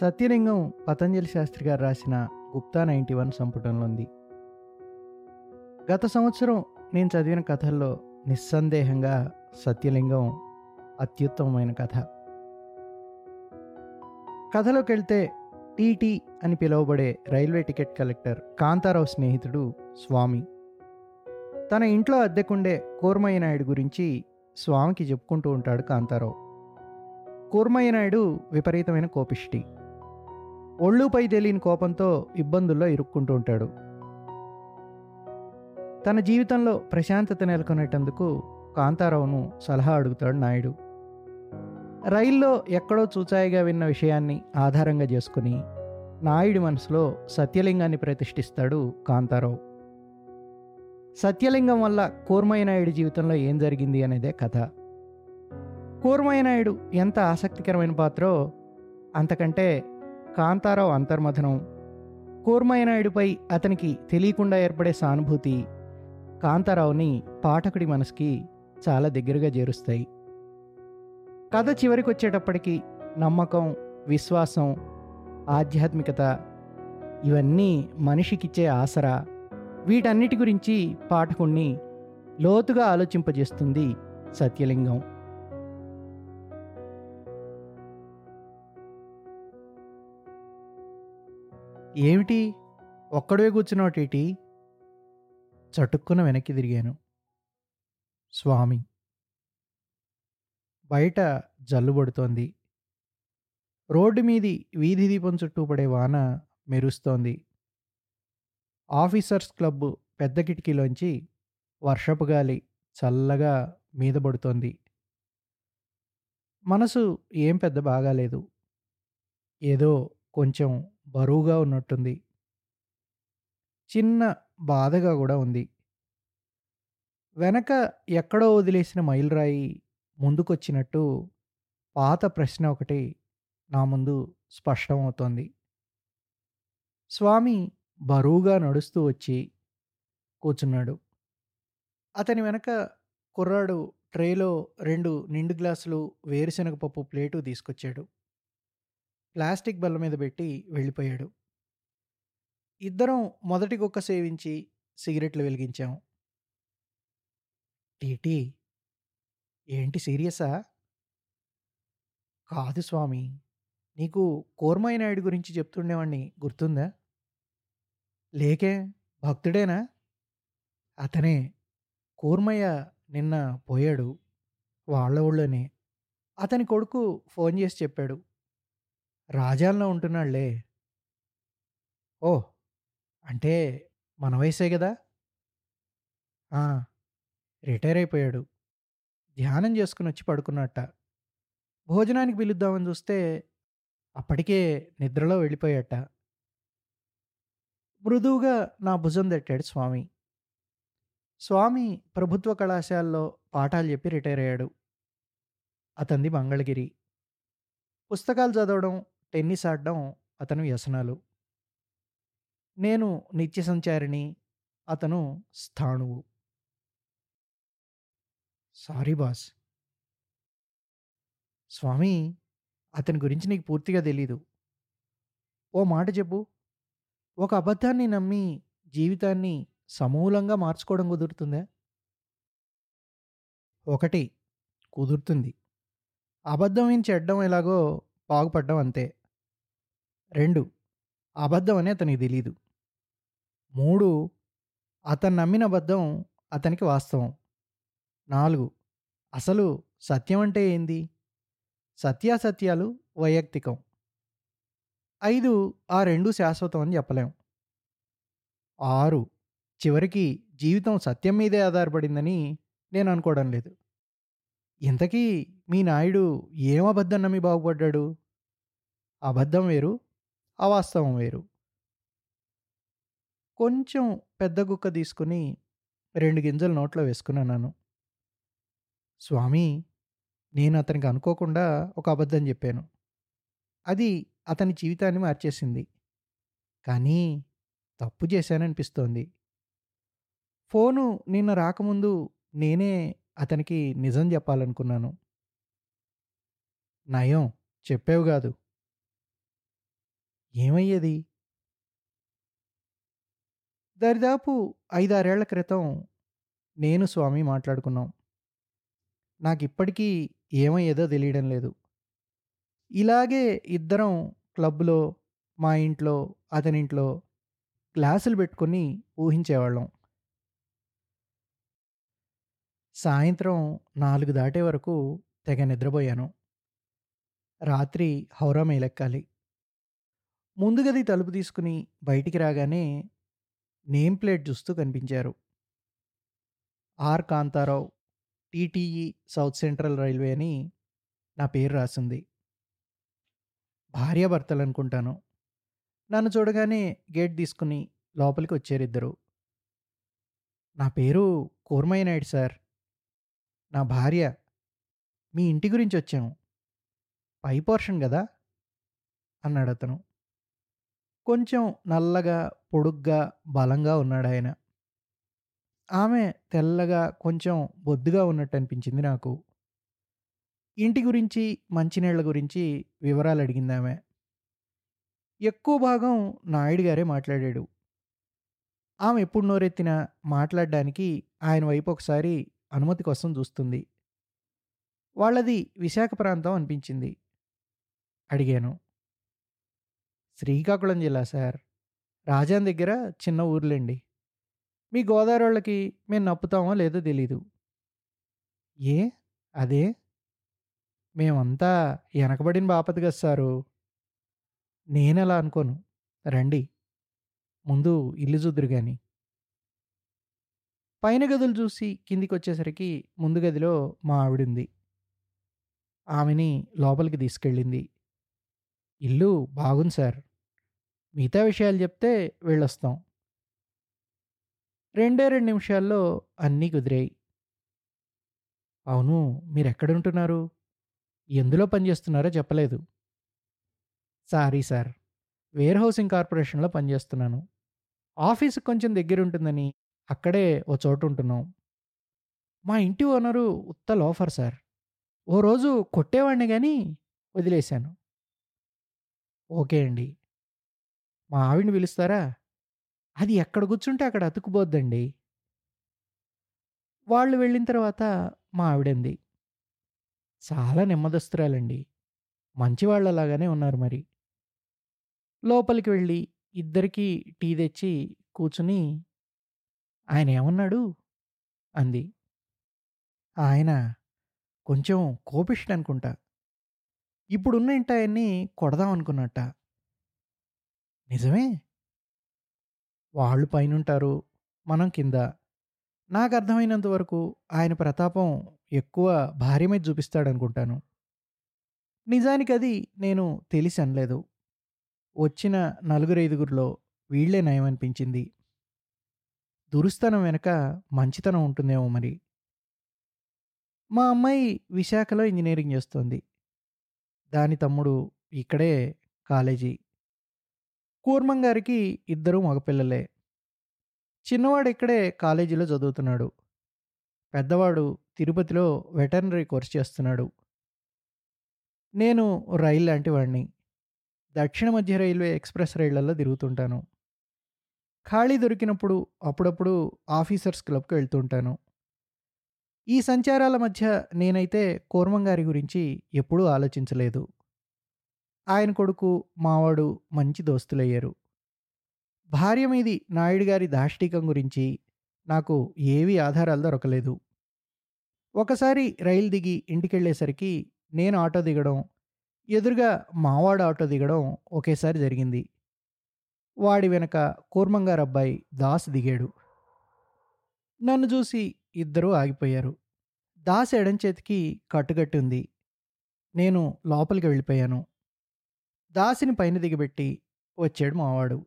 సత్యలింగం పతంజలి శాస్త్రి గారు రాసిన Gupta ninety one సంపుటంలో ఉంది. గత సంవత్సరం నేను చదివిన కథల్లో నిస్సందేహంగా సత్యలింగం అత్యుత్తమమైన కథ. కథలోకి వెళ్తే టీటీ అని పిలువబడే రైల్వే టికెట్ కలెక్టర్ కాంతారావు స్నేహితుడు స్వామి. తన ఇంట్లో అద్దెకుండే కూర్మయ్యనాయుడు గురించి స్వామికి చెప్పుకుంటూ ఉంటాడు కాంతారావు. కూర్మయ్యనాయుడు విపరీతమైన కోపిష్టి. ఒళ్ళుపై తెలియని కోపంతో ఇబ్బందుల్లో ఇరుక్కుంటూ ఉంటాడు. తన జీవితంలో ప్రశాంతత నెలకొనేటందుకు కాంతారావును సలహా అడుగుతాడు నాయుడు. రైల్లో ఎక్కడో చూచాయిగా విన్న విషయాన్ని ఆధారంగా చేసుకుని నాయుడి మనసులో సత్యలింగాన్ని ప్రతిష్ఠిస్తాడు కాంతారావు. సత్యలింగం వల్ల కూర్మయ్య నాయుడు జీవితంలో ఏం జరిగింది అనేదే కథ. కూర్మయ్య నాయుడు ఎంత ఆసక్తికరమైన పాత్రో అంతకంటే కాంతారావు అంతర్మథనం. కూర్మయనాయుడిపై అతనికి తెలియకుండా ఏర్పడే సానుభూతి కాంతారావుని పాఠకుడి మనసుకి చాలా దగ్గరగా చేరుస్తాయి. కథ చివరికి వచ్చేటప్పటికి నమ్మకం విశ్వాసం ఆధ్యాత్మికత ఇవన్నీ మనిషికిచ్చే ఆసరా. వీటన్నిటి గురించి పాఠకుణ్ణి లోతుగా ఆలోచింపజేస్తుంది సత్యలింగం. ఏమిటి? ఒక్కడే కూర్చున్నావు టీటీ చటుక్కున వెనక్కి తిరిగాను. స్వామి! బయట జల్లు పడుతోంది. రోడ్డు మీది వీధి దీపం చుట్టూ పడే వాన మెరుస్తోంది. ఆఫీసర్స్ క్లబ్ పెద్ద కిటికీలోంచి వర్షపు గాలి చల్లగా మీద పడుతోంది. మనసు ఏం పెద్ద బాగాలేదు. ఏదో కొంచెం బరువుగా ఉన్నట్టుంది. చిన్న బాధగా కూడా ఉంది. వెనక ఎక్కడో వదిలేసిన మైలురాయి ముందుకొచ్చినట్టు పాత ప్రశ్న ఒకటి నా ముందు స్పష్టమవుతోంది. స్వామి బరువుగా నడుస్తూ వచ్చి కూర్చున్నాడు. అతని వెనక కుర్రాడు ట్రేలో రెండు నిండు గ్లాసులు వేరుశనగ పప్పు ప్లేటు తీసుకొచ్చాడు. ప్లాస్టిక్ బల్ల మీద పెట్టి వెళ్ళిపోయాడు. ఇద్దరం మొదటి కుక్క సేవించి సిగరెట్లు వెలిగించాం. టీటీ ఏంటి సీరియసా? కాదు స్వామి నీకు కోర్మయ్య నాయుడు గురించి చెప్తుండేవాడిని గుర్తుందా? లేకే భక్తుడేనా? అతనే కూర్మయ్య నిన్న పోయాడు వాళ్ళ ఊళ్ళోనే. అతని కొడుకు ఫోన్ చేసి చెప్పాడు రాజాల్లో ఉంటున్నాడులే ఓ అంటే మన వయసే కదా రిటైర్ అయిపోయాడు. ధ్యానం చేసుకుని వచ్చి పడుకున్నట్ట. భోజనానికి పిలుద్దామని చూస్తే అప్పటికే నిద్రలో వెళ్ళిపోయాట. మృదువుగా నా భుజం తట్టాడు స్వామి. స్వామి ప్రభుత్వ కళాశాలలో పాఠాలు చెప్పి రిటైర్ అయ్యాడు. అతంది మంగళగిరి. పుస్తకాలు చదవడం టెన్నిస్ ఆడడం అతను వ్యసనాలు. నేను నిత్య సంచారిణి అతను స్థాణువు. Sorry boss. స్వామి అతని గురించి నీకు పూర్తిగా తెలీదు. ఓ మాట చెప్పు. ఒక అబద్ధాన్ని నమ్మి జీవితాన్ని సమూలంగా మార్చుకోవడం కుదురుతుందా? ఒకటి కుదురుతుంది. అబద్ధం ఏం చెడ్డం ఎలాగో బాగుపడ్డం అంతే. రెండు. అబద్ధం అని అతనికి తెలియదు మూడు అతను నమ్మిన అబద్ధం అతనికి వాస్తవం. నాలుగు అసలు సత్యం అంటే ఏంది? సత్యాసత్యాలు వైయక్తికం. ఐదు ఆ రెండు శాశ్వతం అని చెప్పలేం. ఆరు చివరికి జీవితం సత్యం మీదే ఆధారపడిందని నేను అనుకోవడం లేదు. ఇంతకీ మీ నాయుడు ఏం అబద్ధం నమ్మి బాగుపడ్డాడు? అబద్ధం వేరు అవాస్తవం వేరు. కొంచెం పెద్ద గుక్క తీసుకుని రెండు గింజలు నోట్లో వేసుకున్నాను స్వామి నేను అతనికి అనుకోకుండా ఒక అబద్ధం చెప్పాను. అది అతని జీవితాన్ని మార్చేసింది. కానీ తప్పు చేశాననిపిస్తోంది. ఫోను నిన్న రాకముందు నేనే అతనికి నిజం చెప్పాలనుకున్నాను. నయం చెప్పేవు కాదు. ఏమయ్యేది? దరిదాపు ఐదారేళ్ళ క్రితం నేను, స్వామి మాట్లాడుకున్నాం. నాకు ఇప్పటికీ ఏమయ్యేదో తెలియడం లేదు. ఇలాగే ఇద్దరం క్లబ్‌లో, మా ఇంట్లో, అతనింట్లో గ్లాసులు పెట్టుకొని ఊహించేవాళ్ళం. సాయంత్రం నాలుగు దాటే వరకు తెగ నిద్రపోయాను. రాత్రి హౌరా మేలెక్కాలి ముందు గది తలుపు తీసుకుని బయటికి రాగానే నేమ్ ప్లేట్ చూస్తూ కనిపించారు. R Kantharao, TTE south central railway అని నా పేరు రాసింది భార్యాభర్తలు అనుకుంటాను నన్ను చూడగానే గేట్ తీసుకుని లోపలికి వచ్చారిద్దరు. నా పేరు కూర్మయ్యనాయుడు సార్. నా భార్య. మీ ఇంటి గురించి వచ్చాము పై పోర్షన్ కదా అన్నాడు అతను కొంచెం నల్లగా, పొడుగ్గా, బలంగా ఉన్నాడాయన. ఆమె తెల్లగా, కొంచెం బొద్దుగా ఉన్నట్టు అనిపించింది నాకు. ఇంటి గురించి, మంచినీళ్ళ గురించి వివరాలు అడిగింది ఆమె ఎక్కువ భాగం నాయుడు గారే మాట్లాడాడు. ఆమె ఎప్పుడు నోరెత్తినా మాట్లాడడానికి ఆయన వైపు ఒకసారి అనుమతి కోసం చూస్తుంది. వాళ్ళది విశాఖ ప్రాంతం అనిపించింది. అడిగాను. శ్రీకాకుళం జిల్లా సార్. రాజాన్ దగ్గర చిన్న ఊర్లండి మీ గోదావరి వాళ్ళకి మేము నప్పుతామో లేదో తెలీదు. ఏ? అదే? మేమంతా వెనకబడిన బాపది కదా సారు నేను అలా అనుకోను. రండి. ముందు ఇల్లు చూద్దురు కానీ పైన గదులు చూసి కిందికి వచ్చేసరికి ముందు గదిలో మా ఆవిడుంది. ఆమెని లోపలికి తీసుకెళ్ళింది. ఇల్లు బాగుంది సార్. మిగతా విషయాలు చెప్తే వెళ్ళొస్తాం. రెండే రెండు నిమిషాల్లో అన్నీ కుదిరాయి. అవును. మీరెక్కడుంటున్నారు? ఎందులో పనిచేస్తున్నారో చెప్పలేదు. Sorry sir. వేర్ హౌసింగ్ కార్పొరేషన్‌లో పనిచేస్తున్నాను. ఆఫీసుకి కొంచెం దగ్గర ఉంటుందని అక్కడే ఓ చోటుంటున్నాం. మా ఇంటి ఓనరు ఉత్త లోఫర్ సార్. ఓ రోజు కొట్టేవాడిని కానీ వదిలేశాను. ఓకే అండి. మా ఆవిడని పిలుస్తారా? అది ఎక్కడ కూర్చుంటే అక్కడ అతుక్కుపోద్దండి. వాళ్ళు వెళ్ళిన తర్వాత మా ఆవిడంది. చాలా నెమ్మదస్తురాలండి. మంచివాళ్ళలాగానే ఉన్నారు మరి. లోపలికి వెళ్ళి ఇద్దరికీ టీ తెచ్చి కూర్చుని ఆయనేమన్నాడు? అంది. ఆయన కొంచెం కోపిష్ఠనుకుంటా. ఇప్పుడున్న ఇంటాయన్ని కొడదామనుకున్నట్ట. నిజమే. వాళ్ళు పైనుంటారు. మనం కింద. నాకు అర్థమైనంత వరకు ఆయన ప్రతాపం ఎక్కువ భార్య మీద చూపిస్తాడనుకుంటాను. నిజానికి అది నేను తెలిసి అనలేదు. వచ్చిన నలుగురైదుగురిలో వీళ్ళే నయమనిపించింది. దురుస్తనం వెనక మంచితనం ఉంటుందేమో మరి. మా అమ్మాయి విశాఖలో ఇంజనీరింగ్ చేస్తోంది. దాని తమ్ముడు ఇక్కడే కాలేజీ. కూర్మం గారికి ఇద్దరూ మగపిల్లలే. చిన్నవాడు ఇక్కడే కాలేజీలో చదువుతున్నాడు. పెద్దవాడు తిరుపతిలో వెటర్నరీ కోర్స్ చేస్తున్నాడు. నేను రైలు లాంటి వాడిని. దక్షిణ మధ్య రైల్వే ఎక్స్‌ప్రెస్ రైళ్ళలో తిరుగుతుంటాను. ఖాళీ దొరికినప్పుడు అప్పుడప్పుడు ఆఫీసర్స్ క్లబ్‌కి వెళ్తుంటాను. ఈ సంచారాల మధ్య నేనైతే కూర్మం గారి గురించి ఎప్పుడూ ఆలోచించలేదు. ఆయన కొడుకు, మావాడు మంచి దోస్తులయ్యారు. భార్య మీది నాయుడు గారి దాష్టీకం గురించి నాకు ఏవీ ఆధారాలు దొరకలేదు. ఒకసారి రైలు దిగి ఇంటికెళ్ళేసరికి నేను ఆటో దిగడం, ఎదురుగా మావాడు ఆటో దిగడం ఒకేసారి జరిగింది. వాడి వెనక కూర్మంగారు అబ్బాయి దాస్ దిగాడు. నన్ను చూసి ఇద్దరూ ఆగిపోయారు. దాస్ ఎడం చేతికి కట్టుకట్టి ఉంది. నేను లోపలికి వెళ్ళిపోయాను. దాసిని పైన దిగబెట్టి వచ్చాడు మావాడు.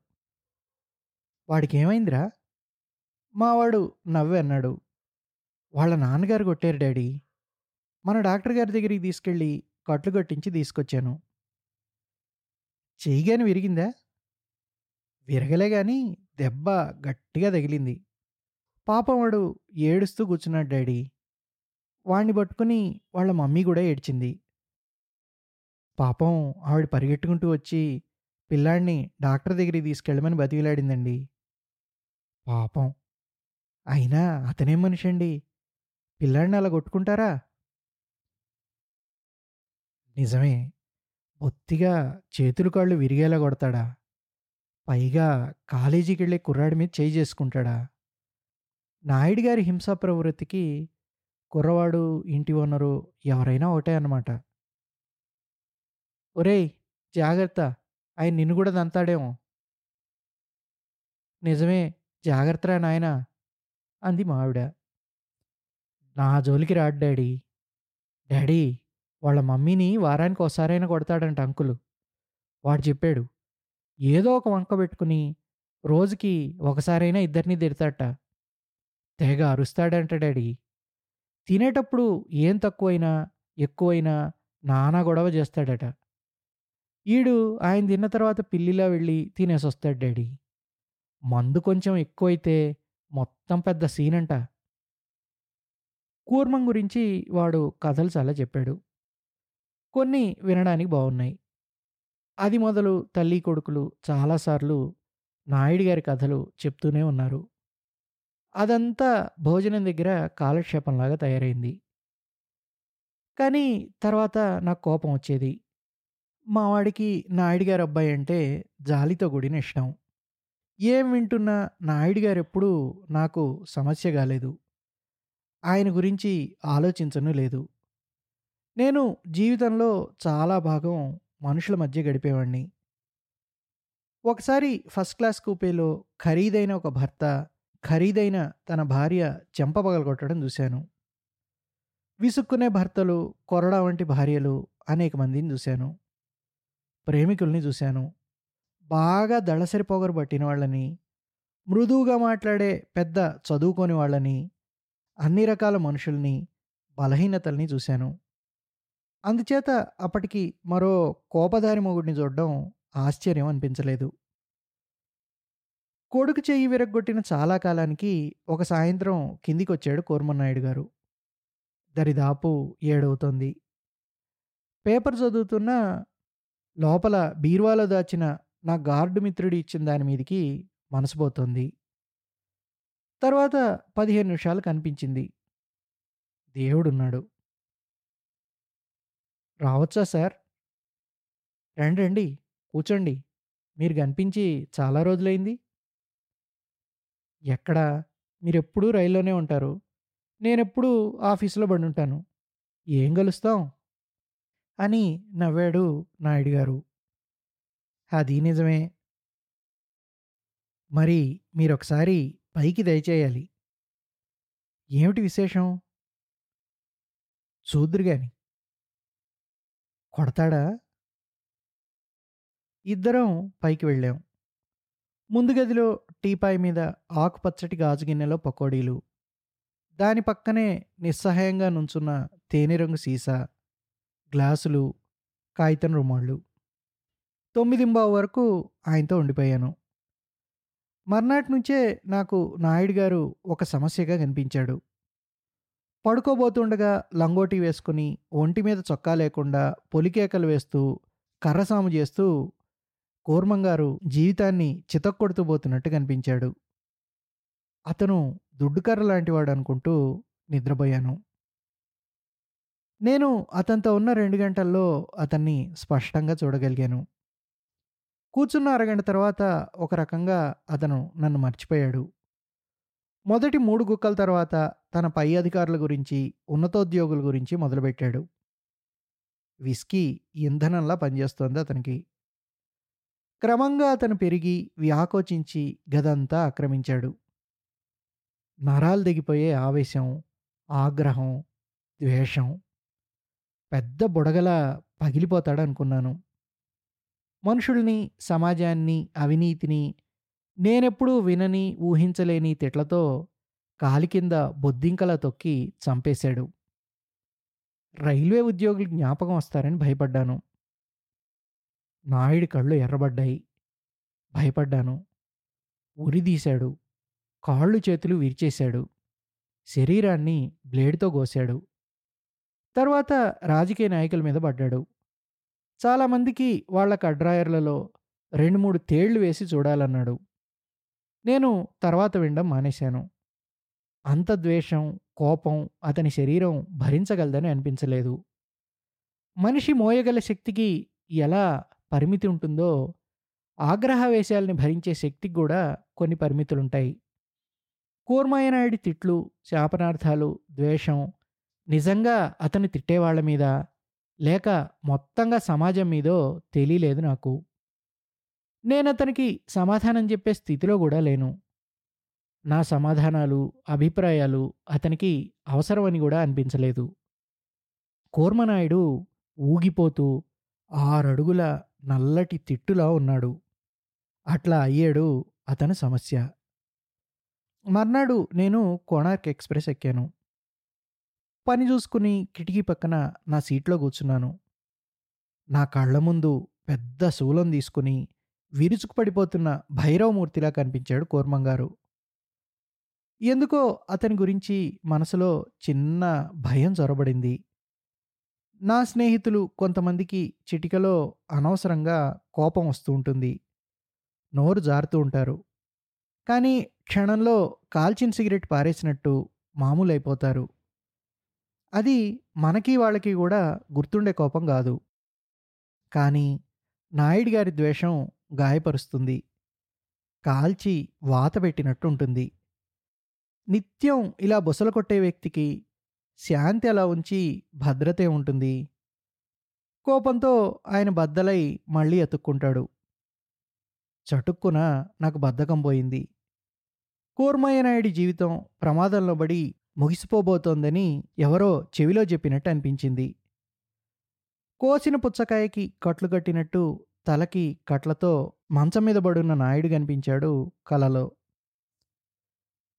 వాడికేమైందిరా? మావాడు నవ్వి అన్నాడు. వాళ్ళ నాన్నగారు కొట్టారు డాడీ. మన డాక్టర్ గారి దగ్గరికి తీసుకెళ్ళి కట్లు కట్టించి తీసుకొచ్చాను. చెయ్యి విరిగిందా? విరగలే గాని దెబ్బ గట్టిగా తగిలింది. పాపం వాడు ఏడుస్తూ కూర్చున్నాడు డాడీ. వాణ్ణి పట్టుకుని వాళ్ళ మమ్మీ కూడా ఏడ్చింది. పాపం ఆవిడ పరిగెట్టుకుంటూ వచ్చి పిల్లాడిని డాక్టర్ దగ్గరికి తీసుకెళ్ళమని బతికిలాడిందండి. పాపం. అయినా అతనే మనిషి అండి పిల్లాడిని అలా కొట్టుకుంటారా? నిజమే. బొత్తిగా చేతులు కాళ్ళు విరిగేలా కొడతాడా? పైగా కాలేజీకి వెళ్ళే కుర్రాడి మీద చేయి చేసుకుంటాడా? నాయుడు గారి హింసా ప్రవృత్తికి కుర్రవాడు, ఇంటి ఓనరు ఎవరైనా ఒకటే అన్నమాట. ఒరేయ్! జాగ్రత్త. ఆయన నిన్ను కూడా దంతాడేమో నిజమే. జాగ్రత్తరా నాయనా! అంది మావిడ నా జోలికి రాడు డాడీ. డాడీ వాళ్ళ మమ్మీని వారానికి ఒకసారైనా కొడతాడంట అంకులు. వాడు చెప్పాడు. ఏదో ఒక వంక పెట్టుకుని రోజుకి ఒకసారైనా ఇద్దరిని తిడతాట తెగ అరుస్తాడంట డాడీ. తినేటప్పుడు ఏం తక్కువైనా, ఎక్కువైనా నానా గొడవ చేస్తాడట. ఈడు ఆయన తిన్న తర్వాత పిల్లిలా వెళ్ళి తినేసొస్తాడు డాడీ. మందు కొంచెం ఎక్కువైతే మొత్తం పెద్ద సీన్ అంట కూర్మం గురించి వాడు కథలు చాలా చెప్పాడు. కొన్ని వినడానికి బాగున్నాయి అది మొదలు తల్లి కొడుకులు చాలాసార్లు నాయుడు గారి కథలు చెప్తూనే ఉన్నారు. అదంతా భోజనం దగ్గర కాలక్షేపంలాగా తయారైంది. కానీ తర్వాత నాకు కోపం వచ్చేది. మా వాడికి నాయుడు అబ్బాయి అంటే జాలితో కూడిన ఇష్టం. ఏం వింటున్నా నాయుడు గారెప్పుడూ నాకు సమస్య కాలేదు. ఆయన గురించి ఆలోచించను లేదు. నేను జీవితంలో చాలా భాగం మనుషుల మధ్య గడిపేవాడిని. ఒకసారి ఫస్ట్ క్లాస్ కూపేలో ఖరీదైన ఒక భర్త, ఖరీదైన తన భార్య చెంప కొట్టడం చూశాను. విసుక్కునే భర్తలు, కొరడా వంటి భార్యలు అనేక మందిని చూశాను. ప్రేమికుల్ని చూశాను. బాగా దళసరి పొగరు పట్టిన వాళ్ళని, మృదువుగా మాట్లాడే పెద్ద చదువుకోని వాళ్ళని, అన్ని రకాల మనుషుల్ని, బలహీనతల్ని చూశాను. అందుచేత అప్పటికి మరో కోపదారి మొగుడిని చూడడం ఆశ్చర్యం అనిపించలేదు. కొడుకు చెయ్యి విరగ్గొట్టిన చాలా కాలానికి ఒక సాయంత్రం కిందికొచ్చాడు కోర్మన్నాయుడు గారు. దరిదాపు ఏడవుతోంది. పేపర్ చదువుతున్నా లోపల బీరువాలో దాచిన నా గార్డు మిత్రుడు ఇచ్చిన దాని మీదికి మనసు పోతోంది. తర్వాత 15 నిమిషాలు కనిపించింది. దేవుడున్నాడు. రావచ్చా సార్? రండి రండి. కూర్చోండి. మీరు కనిపించి చాలా రోజులైంది. ఎక్కడ? మీరెప్పుడూ రైల్లోనే ఉంటారు. నేనెప్పుడూ ఆఫీసులో పడుంటాను. ఏం కలుస్తాం? అని నవ్వాడు నాయుడు గారు. అది నిజమే. మరి మీరొకసారి పైకి దయచేయాలి. ఏమిటి విశేషం? చూద్దురు గాని. కొడతాడా? ఇద్దరం పైకి వెళ్ళాం. ముందు గదిలో టీపాయ్ మీద ఆకుపచ్చటి గాజు గిన్నెలో పకోడీలు. దాని పక్కనే నిస్సహాయంగా నుంచున్న తేనెరంగు సీసా, గ్లాసులు, కాగితం రుమాళ్ళు. తొమ్మిదింబావు వరకు ఆయనతో ఉండిపోయాను. మర్నాటి నుంచే నాకు నాయుడు గారు ఒక సమస్యగా కనిపించాడు. పడుకోబోతుండగా లంగోటి వేసుకుని, ఒంటి మీద చొక్కా లేకుండా పొలికేకలు వేస్తూ, కర్రసాము చేస్తూ కోర్మంగారు జీవితాన్ని చితక్కొడుతూ పోతున్నట్టు కనిపించాడు. అతను దుడ్డుకర్ర లాంటివాడనుకుంటూ నిద్రపోయాను. నేను అతనితో ఉన్న రెండు గంటల్లో అతన్ని స్పష్టంగా చూడగలిగాను. కూర్చున్న అరగంట తర్వాత ఒక రకంగా అతను నన్ను మర్చిపోయాడు. మొదటి మూడు గుక్కల తర్వాత తన పై అధికారుల గురించి, ఉన్నతోద్యోగుల గురించి మొదలుపెట్టాడు. విస్కీ ఇంధనంలా పనిచేస్తోంది అతనికి. క్రమంగా అతను పెరిగి, వ్యాకోచించి గదంతా ఆక్రమించాడు. నరాలు దిగిపోయే ఆవేశం, ఆగ్రహం, ద్వేషం. పెద్ద బుడగలా పగిలిపోతాడనుకున్నాను. మనుషుల్ని, సమాజాన్ని, అవినీతిని నేనెప్పుడూ వినని, ఊహించలేని తిట్లతో కాలి కింద బొద్దింకలా తొక్కి చంపేశాడు. రైల్వే ఉద్యోగులు జ్ఞాపకం వస్తారని భయపడ్డాను. నాయుడి కళ్ళు ఎర్రబడ్డాయి. భయపడ్డాను. ఉరిదీశాడు. కాళ్ళు చేతులు విరిచేశాడు. శరీరాన్ని బ్లేడ్తో కోశాడు. తర్వాత రాజకీయ నాయకుల మీద పడ్డాడు. చాలామందికి వాళ్ళ కడ్రాయర్లలో రెండు మూడు తేళ్ళు వేసి చూడాలన్నాడు. నేను తర్వాత వినడం మానేశాను. అంత ద్వేషం కోపం అతని శరీరం భరించగలదని అనిపించలేదు. మనిషి మోయగల శక్తికి ఎలా పరిమితి ఉంటుందో ఆగ్రహవేశాలని భరించే శక్తికి కూడా కొన్ని పరిమితులుంటాయి. కూర్మాయనాయుడి తిట్లు శాపనార్థాలు ద్వేషం నిజంగా అతను తిట్టేవాళ్ళ మీద లేక మొత్తంగా సమాజం మీదో తెలియలేదు నాకు. నేను అతనికి సమాధానం చెప్పే స్థితిలో కూడా లేను. నా సమాధానాలు అభిప్రాయాలు అతనికి అవసరమని కూడా అనిపించలేదు. కూర్మనాయుడు ఊగిపోతూ ఆరడుగుల నల్లటి తిట్టులా ఉన్నాడు. అట్లా అయ్యాడు అతని సమస్య. మర్నాడు నేను కోణార్క్ ఎక్స్ప్రెస్ ఎక్కాను. పని చూసుకుని కిటికీ పక్కన నా సీట్లో కూర్చున్నాను. నా కళ్ళ ముందు పెద్ద శూలం తీసుకుని విరుచుకు పడిపోతున్న భైరవమూర్తిలా కనిపించాడు కోర్మంగారు. ఎందుకో అతని గురించి మనసులో చిన్న భయం చొరబడింది. నా స్నేహితులు కొంతమందికి చిటికలో అనవసరంగా కోపం వస్తూ ఉంటుంది. నోరు జారుతూ ఉంటారు. కానీ క్షణంలో కాల్చిన సిగరెట్ పారేసినట్టు మామూలు అయిపోతారు అది మనకి వాళ్ళకి కూడా గుర్తుండే కోపం కాదు. కానీ నాయుడు గారి ద్వేషం గాయపరుస్తుంది. కాల్చి వాత పెట్టినట్టు ఉంటుంది. నిత్యం ఇలా బుసలు కొట్టే వ్యక్తికి శాంతి అలా ఉంచి భద్రతే ఉంటుంది. కోపంతో ఆయన బద్దలై మళ్ళీ ఎతుక్కుంటాడు చటుక్కున నాకు బద్ధకం పోయింది. కూర్మయ్య నాయుడి జీవితం ప్రమాదంలో పడి ముగిసిపోబోతోందని ఎవరో చెవిలో చెప్పినట్టు అనిపించింది. కోసిన పుచ్చకాయకి కట్లు కట్టినట్టు తలకి కట్లతో మంచం మీద పడున్న నాయుడు కనిపించాడు కలలో.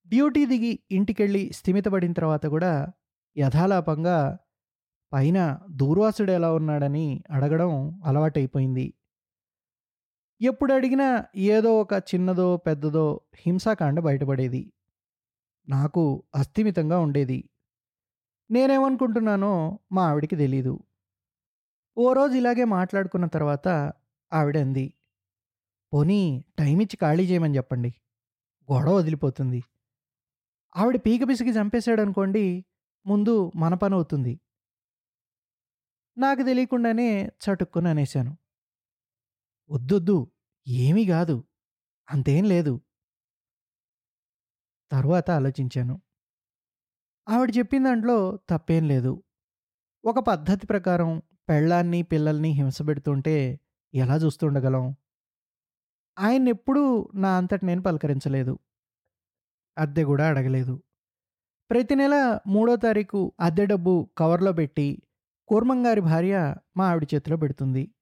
డ్యూటీ దిగి ఇంటికెళ్ళి స్థిమితపడిన తర్వాత కూడా యథాలాపంగా పైన దూర్వాసుడు ఎలా ఉన్నాడని అడగడం అలవాటైపోయింది. ఎప్పుడు అడిగినా ఏదో ఒక చిన్నదో పెద్దదో హింసాకాండ బయటపడేది. నాకు అస్థిమితంగా ఉండేది. నేనేమనుకుంటున్నానో మా ఆవిడికి తెలీదు. ఓ రోజు ఇలాగే మాట్లాడుకున్న తర్వాత ఆవిడ అంది పోనీ టైం ఇచ్చి ఖాళీ చేయమని చెప్పండి. గొడవ వదిలిపోతుంది. ఆవిడ పీక పిసికి చంపేశాడు అనుకోండి ముందు మన పని అవుతుంది. నాకు తెలియకుండానే చటుక్కుని అనేశాను. వద్దొద్దు ఏమీ కాదు. అంతేం లేదు. తరువాత ఆలోచించాను. ఆవిడ చెప్పిన దాంట్లో తప్పేం లేదు. ఒక పద్ధతి ప్రకారం పెళ్ళాన్ని పిల్లల్ని హింసపెడుతుంటే ఎలా చూస్తుండగలం? ఆయన ఎప్పుడూ నా అంతటి నేను పలకరించలేదు. అద్దె కూడా అడగలేదు. ప్రతి నెల మూడో తారీఖు అద్దె డబ్బు కవర్లో పెట్టి కూర్మంగారి భార్య మా ఆవిడ చేతిలో పెడుతుంది.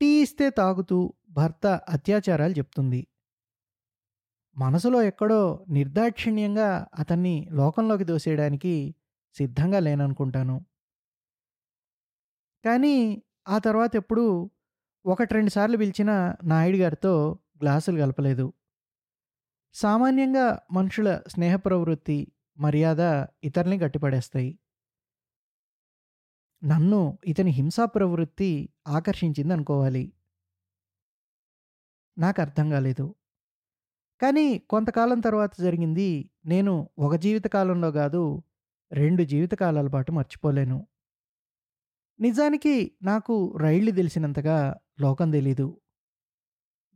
టీ ఇస్తే తాగుతూ భర్త అత్యాచారాలు చెప్తుంది. మనసులో ఎక్కడో నిర్దాక్షిణ్యంగా అతన్ని లోకంలోకి దోసేయడానికి సిద్ధంగా లేననుకుంటాను. కానీ ఆ తర్వాత ఎప్పుడు ఒకటి రెండు సార్లు పిలిచిన నాయుడు గారితో గ్లాసులు కలపలేదు. సామాన్యంగా మనుషుల స్నేహ ప్రవృత్తి మర్యాద ఇతరుల్ని గట్టిపడేస్తాయి. నన్ను ఇతని హింసా ప్రవృత్తి ఆకర్షించింది అనుకోవాలి నాకు అర్థం కాలేదు. కానీ కొంతకాలం తర్వాత జరిగింది. నేను ఒక జీవితకాలంలో కాదు రెండు జీవితకాలాల పాటు మర్చిపోలేను. నిజానికి నాకు రైళ్ళు తెలిసినంతగా లోకం తెలీదు.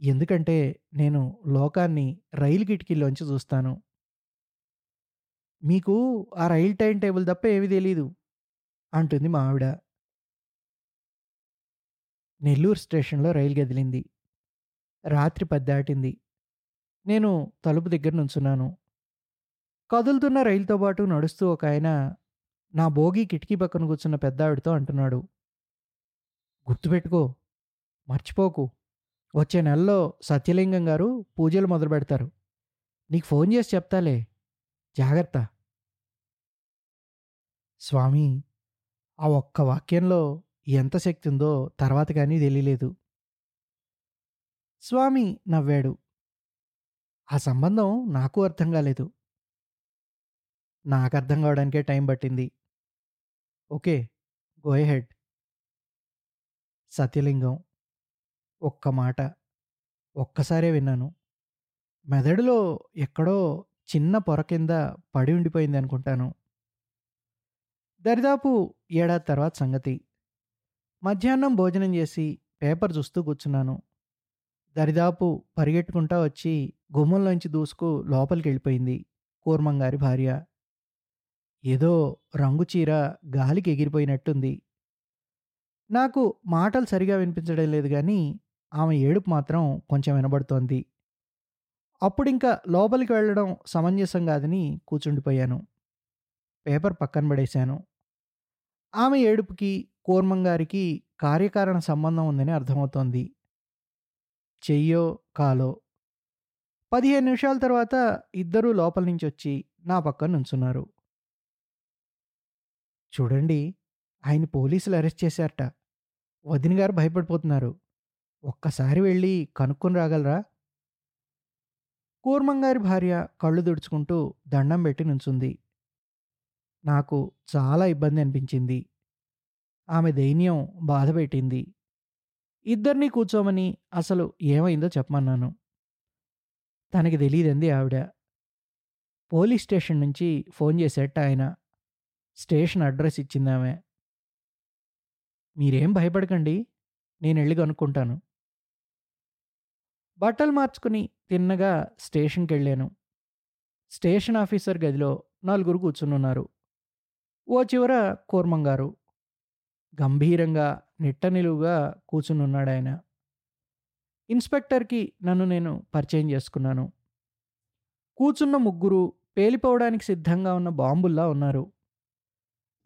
ఎందుకంటే నేను లోకాన్ని రైలు కిటికీలోంచి చూస్తాను. మీకు ఆ రైలు టైం టేబుల్ తప్ప ఏమీ తెలీదు అంటుంది మా ఆవిడ. నెల్లూరు స్టేషన్లో రైలు గదిలింది. రాత్రి పద్దాటింది నేను తలుపు దగ్గర నుంచున్నాను. కదులుతున్న రైలుతో పాటు నడుస్తూ ఒక ఆయన నా భోగి కిటికీ పక్కన కూర్చున్న పెద్దావిడితో అంటున్నాడు. గుర్తుపెట్టుకో మర్చిపోకు. వచ్చే నెలలో సత్యలింగం గారు పూజలు మొదలు పెడతారు. నీకు ఫోన్ చేసి చెప్తాలే. జాగ్రత్త. స్వామి ఆ ఒక్క వాక్యంలో ఎంత శక్తి ఉందో తర్వాత కానీ తెలియలేదు. స్వామి నవ్వాడు. ఆ సంబంధం నాకు అర్థం కాలేదు నాకు అర్థం కావడానికే టైం పట్టింది ఓకే గోయహెడ్ సత్యలింగం ఒక్క మాట. ఒక్కసారే విన్నాను. మెదడులో ఎక్కడో చిన్న పొర కింద పడి ఉండిపోయింది అనుకుంటాను దరిదాపు ఏడాది తర్వాత సంగతి. మధ్యాహ్నం భోజనం చేసి పేపర్ చూస్తూ కూర్చున్నాను. దరిదాపు పరిగెట్టుకుంటా వచ్చి గుమ్మంలోంచి దూసుకు లోపలికి వెళ్ళిపోయింది కూర్మంగారి భార్య. ఏదో రంగు చీర గాలికి ఎగిరిపోయినట్టుంది. నాకు మాటలు సరిగా వినిపించడం లేదు కానీ ఆమె ఏడుపు మాత్రం కొంచెం వినబడుతోంది. అప్పుడింక లోపలికి వెళ్ళడం సమంజసం కాదని కూర్చుండిపోయాను. పేపర్ పక్కన పడేశాను. ఆమె ఏడుపుకి, కూర్మంగారికి కార్యకారణ సంబంధం ఉందని అర్థమవుతోంది. చెయ్యో, కాలో. 15 నిమిషాల తర్వాత ఇద్దరూ లోపల నుంచి వచ్చి నా పక్కన నుంచున్నారు. చూడండి ఆయన పోలీసులు అరెస్ట్ చేశారట. వదిన గారు భయపడిపోతున్నారు. ఒక్కసారి వెళ్ళి కనుక్కొని రాగలరా? కూర్మంగారి భార్య కళ్ళు దుడుచుకుంటూ దండం పెట్టి నుంచుంది. నాకు చాలా ఇబ్బంది అనిపించింది. ఆమె దైన్యం బాధపెట్టింది. ఇద్దరినీ కూర్చోమని అసలు ఏమైందో చెప్పమన్నాను. తనకి తెలియదండి ఆవిడ. పోలీస్ స్టేషన్ నుంచి ఫోన్ చేసేట ఆయన. స్టేషన్ అడ్రస్ ఇచ్చిందామె. మీరేం భయపడకండి. నేను వెళ్ళి కనుక్కుంటాను. బట్టలు మార్చుకుని తిన్నగా స్టేషన్కి వెళ్ళాను స్టేషన్ ఆఫీసర్ గదిలో నలుగురు కూర్చునున్నారు. ఓ చివర కూర్మంగారు. గంభీరంగా నిట్టనిలువుగా కూర్చునున్నాడాయన. ఇన్స్‌పెక్టర్‌కి నన్ను నేను పరిచయం చేసుకున్నాను. కూర్చున్న ముగ్గురు పేలిపోవడానికి సిద్ధంగా ఉన్న బాంబుల్లా ఉన్నారు.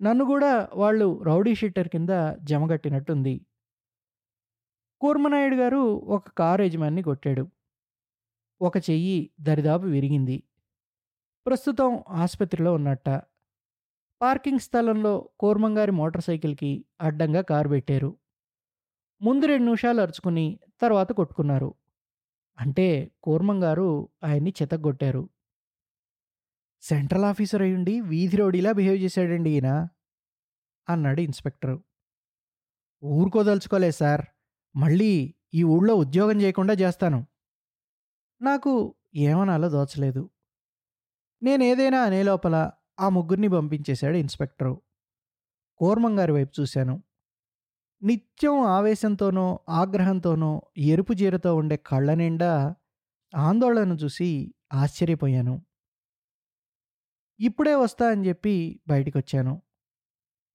నన్ను కూడా వాళ్ళు రౌడీ షీటర్ కింద జమగట్టినట్టుంది. కూర్మనాయుడు గారు ఒక కారు యజమాన్ని కొట్టాడు. ఒక చెయ్యి దరిదాపు విరిగింది. ప్రస్తుతం ఆసుపత్రిలో ఉన్నట్ట. పార్కింగ్ స్థలంలో కోర్మంగారి మోటార్ సైకిల్‌కి అడ్డంగా కారు పెట్టారు. ముందు రెండు నిమిషాలు అరుచుకుని తర్వాత కొట్టుకున్నారు. అంటే కోర్మంగారు ఆయన్ని చితగ్గొట్టారు. సెంట్రల్ ఆఫీసర్ అయ్యుండి వీధి రౌడీలా బిహేవ్ చేశాడండి ఈయన. అన్నాడు ఇన్స్‌పెక్టరు. ఊరుకోదలుచుకోలేదు సార్. మళ్ళీ ఈ ఊళ్ళో ఉద్యోగం చేయకుండా చేస్తాను. నాకు ఏమనాలో దోచలేదు. నేనేదైనా అనే లోపల ఆ ముగ్గురిని పంపించేశాడు ఇన్స్‌పెక్టరు. కూర్మంగారి వైపు చూశాను. నిత్యం ఆవేశంతోనో, ఆగ్రహంతోనో ఎరుపు జీరతో ఉండే కళ్ళ నిండా ఆందోళన చూసి ఆశ్చర్యపోయాను. ఇప్పుడే వస్తా అని చెప్పి బయటికొచ్చాను.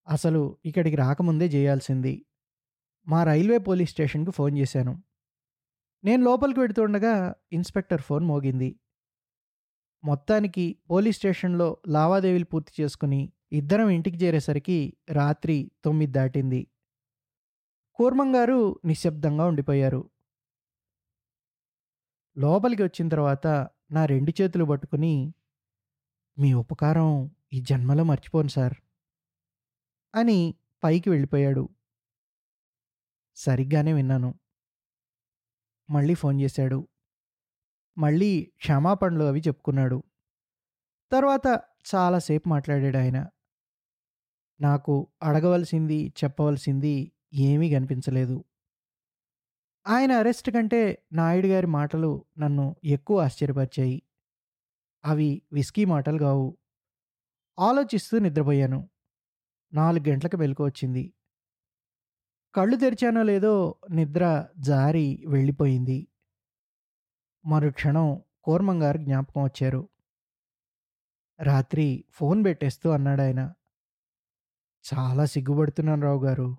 అసలు ఇక్కడికి రాకముందే చేయాల్సింది. మా రైల్వే పోలీస్ స్టేషన్కు ఫోన్ చేశాను. నేను లోపలికి వెడుతుండగా ఇన్స్‌పెక్టర్ ఫోన్ మోగింది. మొత్తానికి పోలీస్ స్టేషన్‌లో లావాదేవీలు పూర్తి చేసుకుని ఇద్దరం ఇంటికి చేరేసరికి రాత్రి తొమ్మిది దాటింది. కూర్మంగారు నిశ్శబ్దంగా ఉండిపోయారు. లోపలికి వచ్చిన తర్వాత నా రెండు చేతులు పట్టుకుని మీ ఉపకారం ఈ జన్మలో మర్చిపోను సార్. అని పైకి వెళ్ళిపోయాడు. సరిగ్గానే విన్నాను. మళ్ళీ ఫోన్ చేశాడు. మళ్ళీ క్షమాపణలు అవి చెప్పుకున్నాడు. తర్వాత చాలాసేపు మాట్లాడాడు ఆయన నాకు అడగవలసింది, చెప్పవలసింది ఏమీ కనిపించలేదు. ఆయన అరెస్ట్ కంటే నాయుడు గారి మాటలు నన్ను ఎక్కువ ఆశ్చర్యపరిచాయి. అవి విస్కీ మాటలు కావు ఆలోచిస్తూ నిద్రపోయాను. నాలుగు గంటలకు మెలుకువ వచ్చింది. కళ్ళు తెరిచానో లేదో నిద్ర జారి వెళ్ళిపోయింది. మరుక్షణం కూర్మంగారు జ్ఞాపకం వచ్చారు. రాత్రి ఫోన్ పెట్టేస్తూ అన్నాడాయన. చాలా సిగ్గుపడుతున్నాను రావు గారు.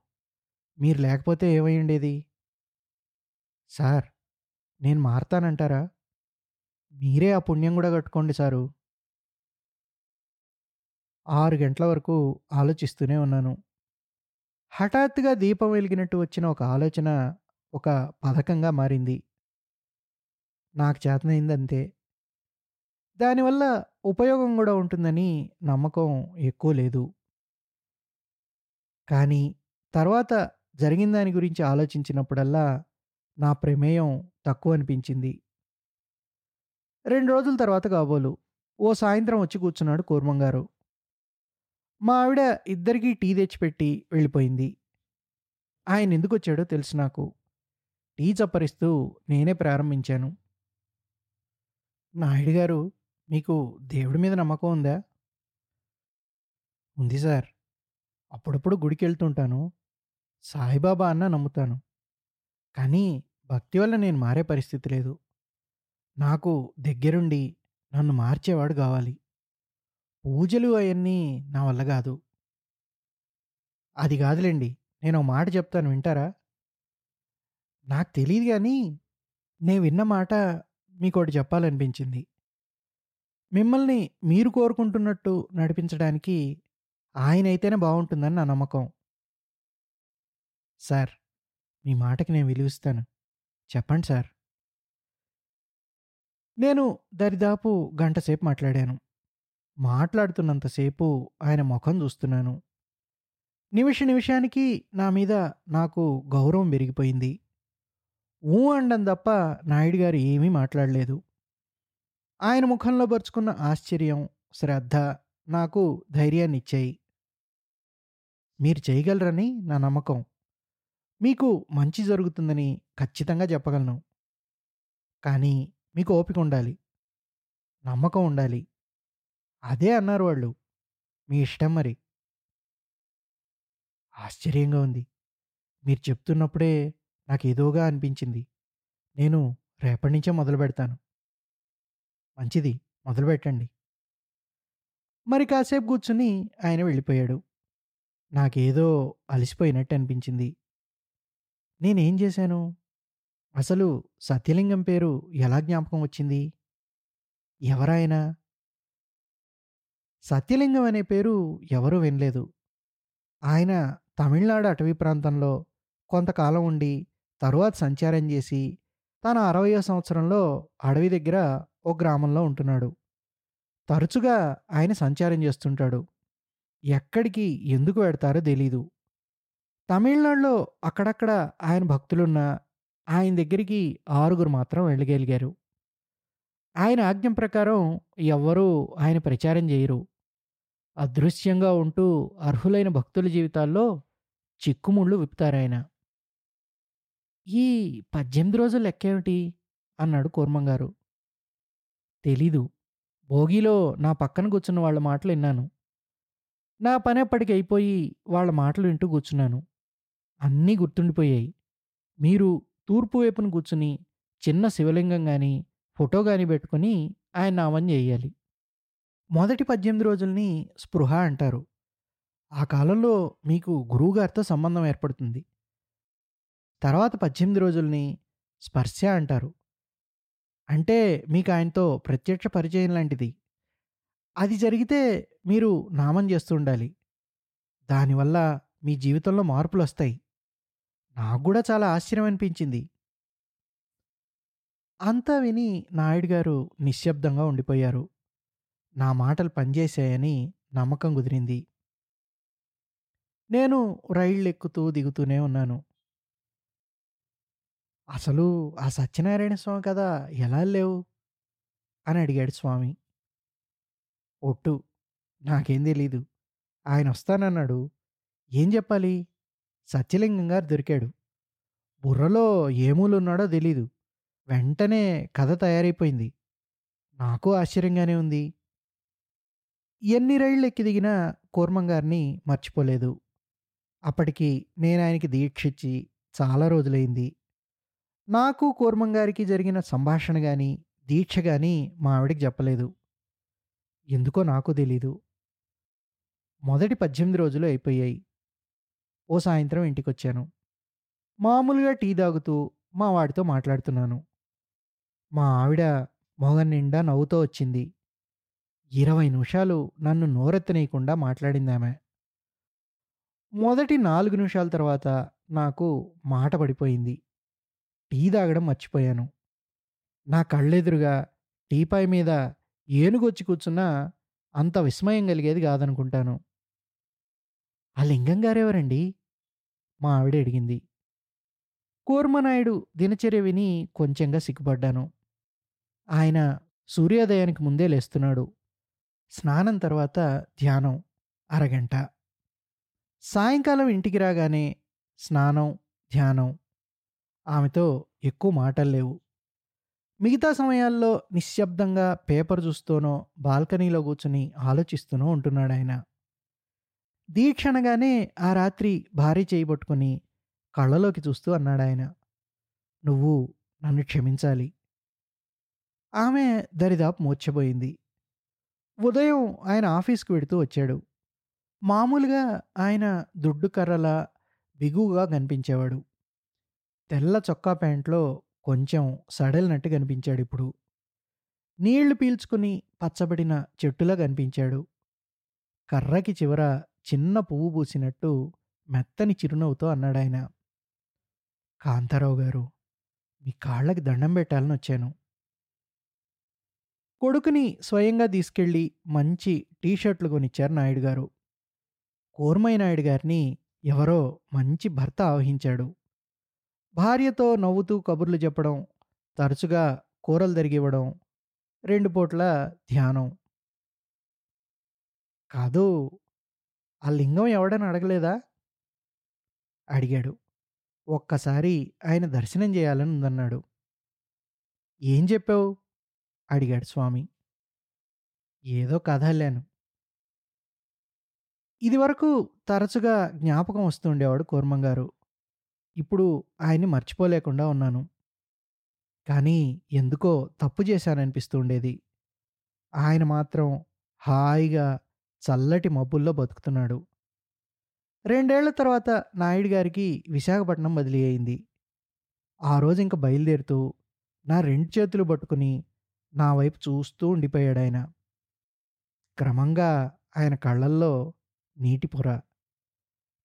మీరు లేకపోతే ఏమయ్యండేది సార్ నేను మారతానంటారా? మీరే ఆ పుణ్యం కూడా కట్టుకోండి సారు. ఆరు గంటల వరకు ఆలోచిస్తూనే ఉన్నాను. హఠాత్తుగా దీపం వెలిగినట్టు వచ్చిన ఒక ఆలోచన ఒక పథకంగా మారింది. నాకు చేతనైందంతే. దానివల్ల ఉపయోగం కూడా ఉంటుందని నమ్మకం ఎక్కువ లేదు. కానీ తర్వాత జరిగిన దాని గురించి ఆలోచించినప్పుడల్లా నా ప్రమేయం తక్కువ అనిపించింది రెండు రోజుల తర్వాత కాబోలు ఓ సాయంత్రం వచ్చి కూర్చున్నాడు కూర్మంగారు. మా ఆవిడ ఇద్దరికీ టీ తెచ్చిపెట్టి వెళ్ళిపోయింది. ఆయన ఎందుకు వచ్చాడో తెలుసు నాకు. టీ చప్పరిస్తూ నేనే ప్రారంభించాను నాయుడు గారు మీకు దేవుడి మీద నమ్మకం ఉందా? ఉంది సార్. అప్పుడప్పుడు గుడికి వెళ్తుంటాను సాయిబాబా అన్న నమ్ముతాను. కానీ భక్తి వల్ల నేను మారే పరిస్థితి లేదు. నాకు దగ్గరుండి నన్ను మార్చేవాడు కావాలి. పూజలు అవన్నీ నా వల్ల కాదు. అది కాదులేండి. నేను ఒక మాట చెప్తాను వింటారా? నాకు తెలియదు కానీ నేను విన్న మాట మీకోటి చెప్పాలనిపించింది. మిమ్మల్ని మీరు కోరుకుంటున్నట్టు నడిపించడానికి ఆయన అయితేనే బాగుంటుందని నా నమ్మకం. సార్ మీ మాటకి నేను విలువిస్తాను. చెప్పండి సార్. నేను దరిదాపు గంటసేపు మాట్లాడాను. మాట్లాడుతున్నంతసేపు ఆయన ముఖం చూస్తున్నాను. నిమిష నిమిషానికి నా మీద నాకు గౌరవం పెరిగిపోయింది. ఊ అండం తప్ప నాయుడు గారు ఏమీ మాట్లాడలేదు. ఆయన ముఖంలో పరుచుకున్న ఆశ్చర్యం శ్రద్ధ నాకు ధైర్యాన్ని ఇచ్చాయి మీరు చేయగలరని నా నమ్మకం. మీకు మంచి జరుగుతుందని ఖచ్చితంగా చెప్పగలను. కానీ మీకు ఓపిక ఉండాలి. నమ్మకం ఉండాలి. అదే అన్నారు వాళ్ళు. మీ ఇష్టం మరి. ఆశ్చర్యంగా ఉంది. మీరు చెప్తున్నప్పుడే నాకు ఏదోగా అనిపించింది. నేను రేపటి నుంచే మొదలు పెడతాను. మంచిది మొదలు పెట్టండి. మరి కాసేపు కూర్చుని ఆయన వెళ్ళిపోయాడు. నాకేదో అలసిపోయినట్టు అనిపించింది. నేనేం చేశాను? అసలు సత్యలింగం పేరు ఎలా జ్ఞాపకం వచ్చింది? ఎవరాయన? సత్యలింగం అనే పేరు ఎవరూ వినలేదు. ఆయన తమిళనాడు అటవీ ప్రాంతంలో కొంతకాలం ఉండి తరువాత సంచారం చేసి తన అరవయో సంవత్సరంలో అడవి దగ్గర ఓ గ్రామంలో ఉంటున్నాడు. తరచుగా ఆయన సంచారం చేస్తుంటాడు. ఎక్కడికి ఎందుకు వెడతారో తెలీదు. తమిళనాడులో అక్కడక్కడ ఆయన భక్తులున్న ఆయన దగ్గరికి ఆరుగురు మాత్రం వెళ్ళగలిగారు. ఆయన ఆజ్ఞ ప్రకారం ఎవ్వరూ ఆయన ప్రచారం చేయరు. అదృశ్యంగా ఉంటూ అర్హులైన భక్తుల జీవితాల్లో చిక్కుముళ్ళు విప్పుతారాయన. ఈ పద్దెనిమిది రోజులు లెక్కేమిటి? అన్నాడు కూర్మంగారు. తెలీదు. భోగిలో నా పక్కన కూర్చున్న వాళ్ళ మాటలు విన్నాను. నా పని అప్పటికి అయిపోయి వాళ్ళ మాటలు వింటూ కూర్చున్నాను. అన్నీ గుర్తుండిపోయాయి. మీరు తూర్పు వైపున కూర్చుని చిన్న శివలింగం కానీ ఫోటో కానీ పెట్టుకొని ఆయన నామం చేయాలి మొదటి పద్దెనిమిది రోజుల్ని స్పృహ అంటారు. ఆ కాలంలో మీకు గురువుగారితో సంబంధం ఏర్పడుతుంది. తర్వాత పద్దెనిమిది రోజుల్ని స్పర్శ అంటారు. అంటే మీకు ఆయనతో ప్రత్యక్ష పరిచయం లాంటిది. అది జరిగితే మీరు నామం చేస్తూ ఉండాలి. దానివల్ల మీ జీవితంలో మార్పులు వస్తాయి నాకు కూడా చాలా ఆశ్చర్యం అనిపించింది. అంతా విని నాయుడు గారు నిశ్శబ్దంగా ఉండిపోయారు. నా మాటలు పనిచేశాయని నమ్మకం కుదిరింది. నేను రైళ్ళు ఎక్కుతూ దిగుతూనే ఉన్నాను. అసలు ఆ సత్యనారాయణ స్వామి కదా ఎలా లేవు? అని అడిగాడు స్వామి. ఒట్టు నాకేం తెలీదు. ఆయన వస్తానన్నాడు. ఏం చెప్పాలి? సత్యలింగం గారు దొరికాడు. బుర్రలో ఏ మూలున్నాడో తెలీదు. వెంటనే కథ తయారైపోయింది. నాకు ఆశ్చర్యంగానే ఉంది. ఎన్ని రైళ్ళు ఎక్కి దిగినా కూర్మంగారిని మర్చిపోలేదు. అప్పటికి నేను ఆయనకి దీక్షిచ్చి చాలా రోజులైంది. నాకు కూర్మంగారికి జరిగిన సంభాషణ కానీ దీక్ష కానీ మా ఆవిడకి చెప్పలేదు. ఎందుకో నాకు తెలీదు. మొదటి పద్దెనిమిది రోజులు అయిపోయాయి. ఓ సాయంత్రం ఇంటికొచ్చాను. మామూలుగా టీ తాగుతూ మా వాడితో మాట్లాడుతున్నాను. మా ఆవిడ మొగన్ నిండా నవ్వుతూ వచ్చింది. ఇరవై నిమిషాలు నన్ను నోరెత్తనీయకుండా మాట్లాడింది ఆమె మొదటి నాలుగు నిమిషాల తర్వాత నాకు మాట పడిపోయింది. టీ తాగడం మర్చిపోయాను. నా కళ్ళెదురుగా టీపాయ్ మీద ఏనుగొచ్చి కూర్చున్నా అంత విస్మయం కలిగేది కాదనుకుంటాను. ఆ లింగం గారెవరండి? మా ఆవిడ అడిగింది. కూర్మనాయుడు దినచర్య విని కొంచెంగా సిగ్గుపడ్డాను. ఆయన సూర్యోదయానికి ముందే లేస్తున్నాడు. స్నానం తర్వాత ధ్యానం అరగంట. సాయంకాలం ఇంటికి రాగానే స్నానం ధ్యానం ఆమెతో ఎక్కువ మాటలు లేవు. మిగతా సమయాల్లో నిశ్శబ్దంగా పేపర్ చూస్తూనో బాల్కనీలో కూర్చుని ఆలోచిస్తూనో ఉంటున్నాడు ఆయన దీక్షణగానే ఆ రాత్రి భారీ చేయబట్టుకుని కళ్ళలోకి చూస్తూ అన్నాడు ఆయన నువ్వు నన్ను క్షమించాలి. ఆమె దరిదాపు మూర్చబోయింది ఉదయం ఆయన ఆఫీస్కి వెడుతూ వచ్చాడు. మామూలుగా ఆయన దుడ్డు కర్రలా బిగువుగా కనిపించేవాడు. తెల్ల చొక్కా ప్యాంట్లో కొంచెం సడలినట్టు కనిపించాడు ఇప్పుడు. నీళ్ళు పీల్చుకుని పచ్చబడిన చెట్టులా కనిపించాడు. కర్రకి చివర చిన్న పువ్వు పూసినట్టు మెత్తని చిరునవ్వుతో అన్నాడాయన. కాంతారావు గారు మీ కాళ్ళకి దండం పెట్టాలని వచ్చాను. కొడుకుని స్వయంగా తీసుకెళ్ళి మంచి టీషర్ట్లు కొనిచ్చారు నాయుడు గారు కోర్మయ్య నాయుడు గారిని ఎవరో మంచి భర్త ఆవహించాడు. భార్యతో నవ్వుతూ కబుర్లు చెప్పడం తరచుగా కూరలు తరిగివ్వడం రెండు పూట్ల ధ్యానం. కాదు ఆ లింగం ఎవడని అడగలేదా? అడిగాడు. ఒక్కసారి ఆయన దర్శనం చేయాలని ఉందన్నాడు. ఏం చెప్పావు? అడిగాడు స్వామి. ఏదో కథ అల్లాను ఇదివరకు తరచుగా జ్ఞాపకం వస్తుండేవాడు కూర్మంగారు. ఇప్పుడు ఆయన్ని మర్చిపోలేకుండా ఉన్నాను. కానీ ఎందుకో తప్పు చేశాననిపిస్తూ ఉండేది. ఆయన మాత్రం హాయిగా చల్లటి మబ్బుల్లో బతుకుతున్నాడు. రెండేళ్ళ తర్వాత నాయుడు గారికి విశాఖపట్నం బదిలీ అయింది. ఆ రోజు ఇంక బయలుదేరుతూ నా రెండు చేతులు పట్టుకుని నా వైపు చూస్తూ ఉండిపోయాడు ఆయన. క్రమంగా ఆయన కళ్ళల్లో నీటి పొర.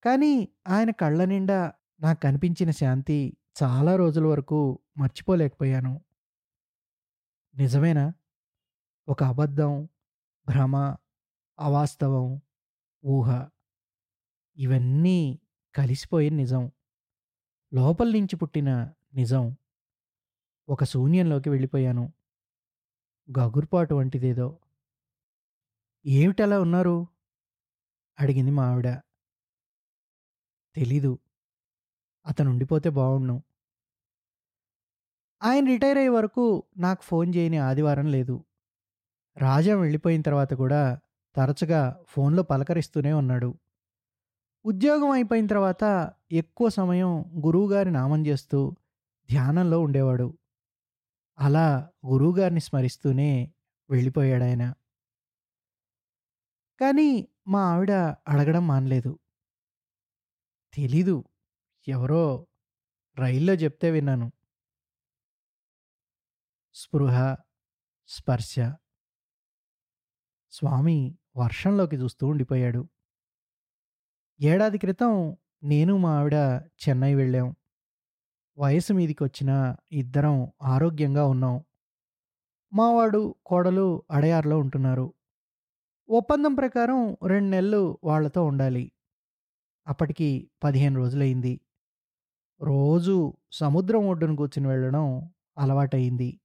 కానీ ఆయన కళ్ళ నిండా నాకు కనిపించిన శాంతి చాలా రోజుల వరకు మర్చిపోలేకపోయాను. నిజమేనా? ఒక అబద్ధం భ్రమ అవాస్తవం ఊహ ఇవన్నీ కలిసిపోయిన నిజం. లోపల నుంచి పుట్టిన నిజం. ఒక శూన్యంలోకి వెళ్ళిపోయాను. గగుర్పాటు వంటిదేదో. ఏమిటలా ఉన్నారు? అడిగింది మా ఆవిడ. తెలీదు. అతను ఉండిపోతే బాగుండు. ఆయన రిటైర్ అయ్యే వరకు నాకు ఫోన్ చేయని ఆదివారం లేదు. రాజా వెళ్ళిపోయిన తర్వాత కూడా తరచుగా ఫోన్లో పలకరిస్తూనే ఉన్నాడు. ఉద్యోగం అయిపోయిన తర్వాత ఎక్కువ సమయం గురువుగారి నామం చేస్తూ ధ్యానంలో ఉండేవాడు. అలా గురువుగారిని స్మరిస్తూనే వెళ్ళిపోయాడు ఆయన కానీ మా ఆవిడ అడగడం మానలేదు. తెలీదు. ఎవరో రైల్లో చెప్తే విన్నాను. స్పృహ స్పర్శ. స్వామి వర్షంలోకి చూస్తూ ఉండిపోయాడు. ఏడాది క్రితం నేను మా ఆవిడ చెన్నై వెళ్ళాం. వయసు మీదికి వచ్చిన ఇద్దరం ఆరోగ్యంగా ఉన్నాం. మావాడు కోడలు అడయార్లో ఉంటున్నారు. ఒప్పందం ప్రకారం రెండు నెలలు వాళ్ళతో ఉండాలి. అప్పటికి పదిహేను రోజులైంది రోజు సముద్రం ఒడ్డున కూర్చుని వెళ్ళడం అలవాటైంది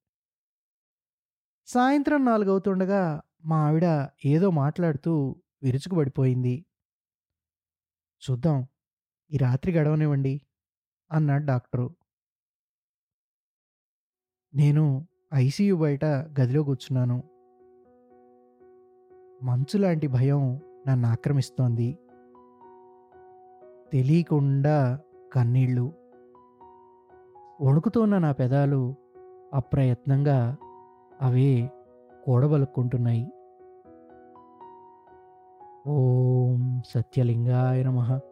సాయంత్రం నాలుగవుతుండగా మా ఆవిడ ఏదో మాట్లాడుతూ విరుచుకుపడిపోయింది చూద్దాం ఈ రాత్రి గడవనివ్వండి అన్నాడు డాక్టరు. నేను ఐసీయూ బయట గదిలో కూర్చున్నాను. మంచు లాంటి భయం నన్ను ఆక్రమిస్తోంది. తెలియకుండా కన్నీళ్ళు వణుకుతున్న నా పెదాలు అప్రయత్నంగా అవే కూడబలుక్కుంటున్నాయి. ఓం సత్యలింగాయ నమః.